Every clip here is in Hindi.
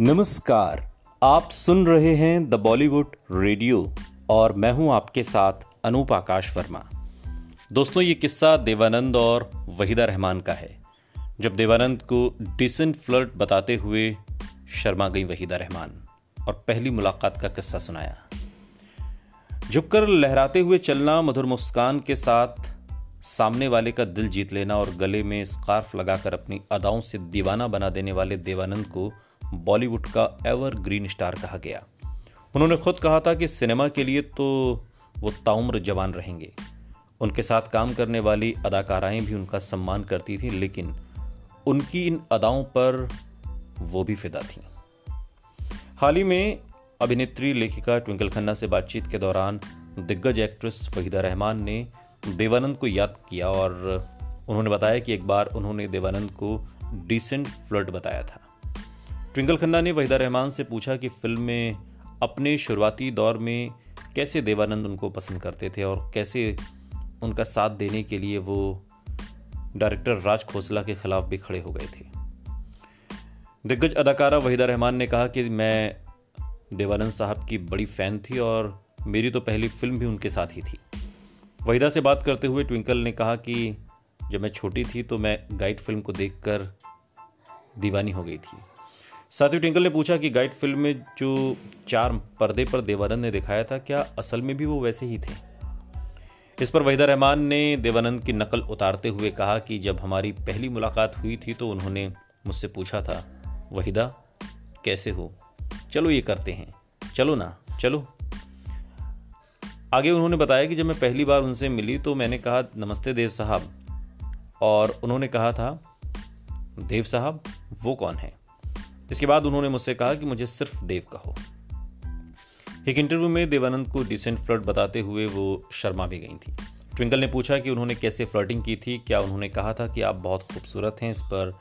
नमस्कार, आप सुन रहे हैं द बॉलीवुड रेडियो और मैं हूँ आपके साथ अनूप आकाश वर्मा। दोस्तों, ये किस्सा देवानंद और वहीदा रहमान का है, जब देवानंद को डिसेंट फ्लर्ट बताते हुए शर्मा गई वहीदा रहमान और पहली मुलाकात का किस्सा सुनाया। झुककर लहराते हुए चलना, मधुर मुस्कान के साथ सामने वाले का दिल जीत लेना और गले में स्कार्फ लगाकर अपनी अदाओं से दीवाना बना देने वाले देवानंद को बॉलीवुड का एवर ग्रीन स्टार कहा गया। उन्होंने खुद कहा था कि सिनेमा के लिए तो वो ताउम्र जवान रहेंगे। उनके साथ काम करने वाली अदाकाराएँ भी उनका सम्मान करती थीं, लेकिन उनकी इन अदाओं पर वो भी फिदा थी। हाल ही में अभिनेत्री, लेखिका ट्विंकल खन्ना से बातचीत के दौरान दिग्गज एक्ट्रेस वहीदा रहमान ने देवानंद को याद किया और उन्होंने बताया कि एक बार उन्होंने देवानंद को डिसेंट फ्लर्ट बताया था। ट्विंकल खन्ना ने वहीदा रहमान से पूछा कि फ़िल्म में अपने शुरुआती दौर में कैसे देवानंद उनको पसंद करते थे और कैसे उनका साथ देने के लिए वो डायरेक्टर राज खोसला के खिलाफ भी खड़े हो गए थे। दिग्गज अदाकारा वहीदा रहमान ने कहा कि मैं देवानंद साहब की बड़ी फ़ैन थी और मेरी तो पहली फ़िल्म भी उनके साथ ही थी। वहीदा से बात करते हुए ट्विंकल ने कहा कि जब मैं छोटी थी तो मैं गाइड फ़िल्म को देखकर दीवानी हो गई थी। साथी ट्विंकल ने पूछा कि गाइड फ़िल्म में जो चार पर्दे पर देवानंद ने दिखाया था, क्या असल में भी वो वैसे ही थे? इस पर वहीदा रहमान ने देवानंद की नकल उतारते हुए कहा कि जब हमारी पहली मुलाकात हुई थी तो उन्होंने मुझसे पूछा था, वहीदा, कैसे हो? चलो ये करते हैं। चलो ना, चलो। आगे उन्होंने बताया कि जब मैं पहली बार उनसे मिली तो मैंने कहा, नमस्ते देव साहब। और उन्होंने कहा था, देव साहब, वो कौन है? इसके बाद उन्होंने मुझसे कहा कि मुझे सिर्फ़ देव कहो। एक इंटरव्यू में देवानंद को डिसेंट फ्लर्ट बताते हुए वो शर्मा भी गई थी। ट्विंकल ने पूछा कि उन्होंने कैसे फ्लर्टिंग की थी, क्या उन्होंने कहा था कि आप बहुत खूबसूरत हैं इस पर।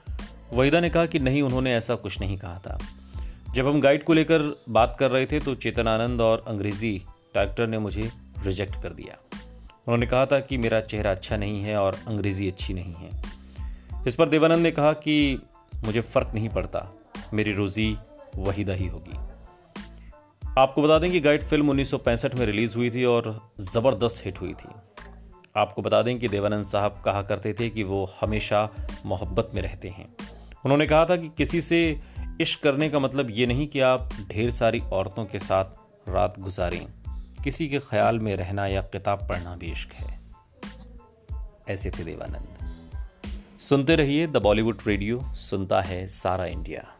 वहीदा ने कहा कि नहीं, उन्होंने ऐसा कुछ नहीं कहा था। जब हम गाइड को लेकर बात कर रहे थे तो चेतन आनंद और अंग्रेज़ी डायरेक्टर ने मुझे रिजेक्ट कर दिया। उन्होंने कहा था कि मेरा चेहरा अच्छा नहीं है और अंग्रेज़ी अच्छी नहीं है। इस पर देवानंद ने कहा कि मुझे फ़र्क नहीं पड़ता। मेरी रोज़ी वहीदा ही होगी। आपको बता दें कि गाइड फ़िल्म 1965 में रिलीज़ हुई थी और ज़बरदस्त हिट हुई थी। आपको बता दें कि देवानंद साहब कहा करते थे कि वो हमेशा मोहब्बत में रहते हैं। उन्होंने कहा था कि किसी से इश्क करने का मतलब ये नहीं कि आप ढेर सारी औरतों के साथ रात गुजारें। किसी के ख्याल में रहना या किताब पढ़ना भी इश्क है। ऐसे थे देवानंद। सुनते रहिए द बॉलीवुड रेडियो, सुनता है सारा इंडिया।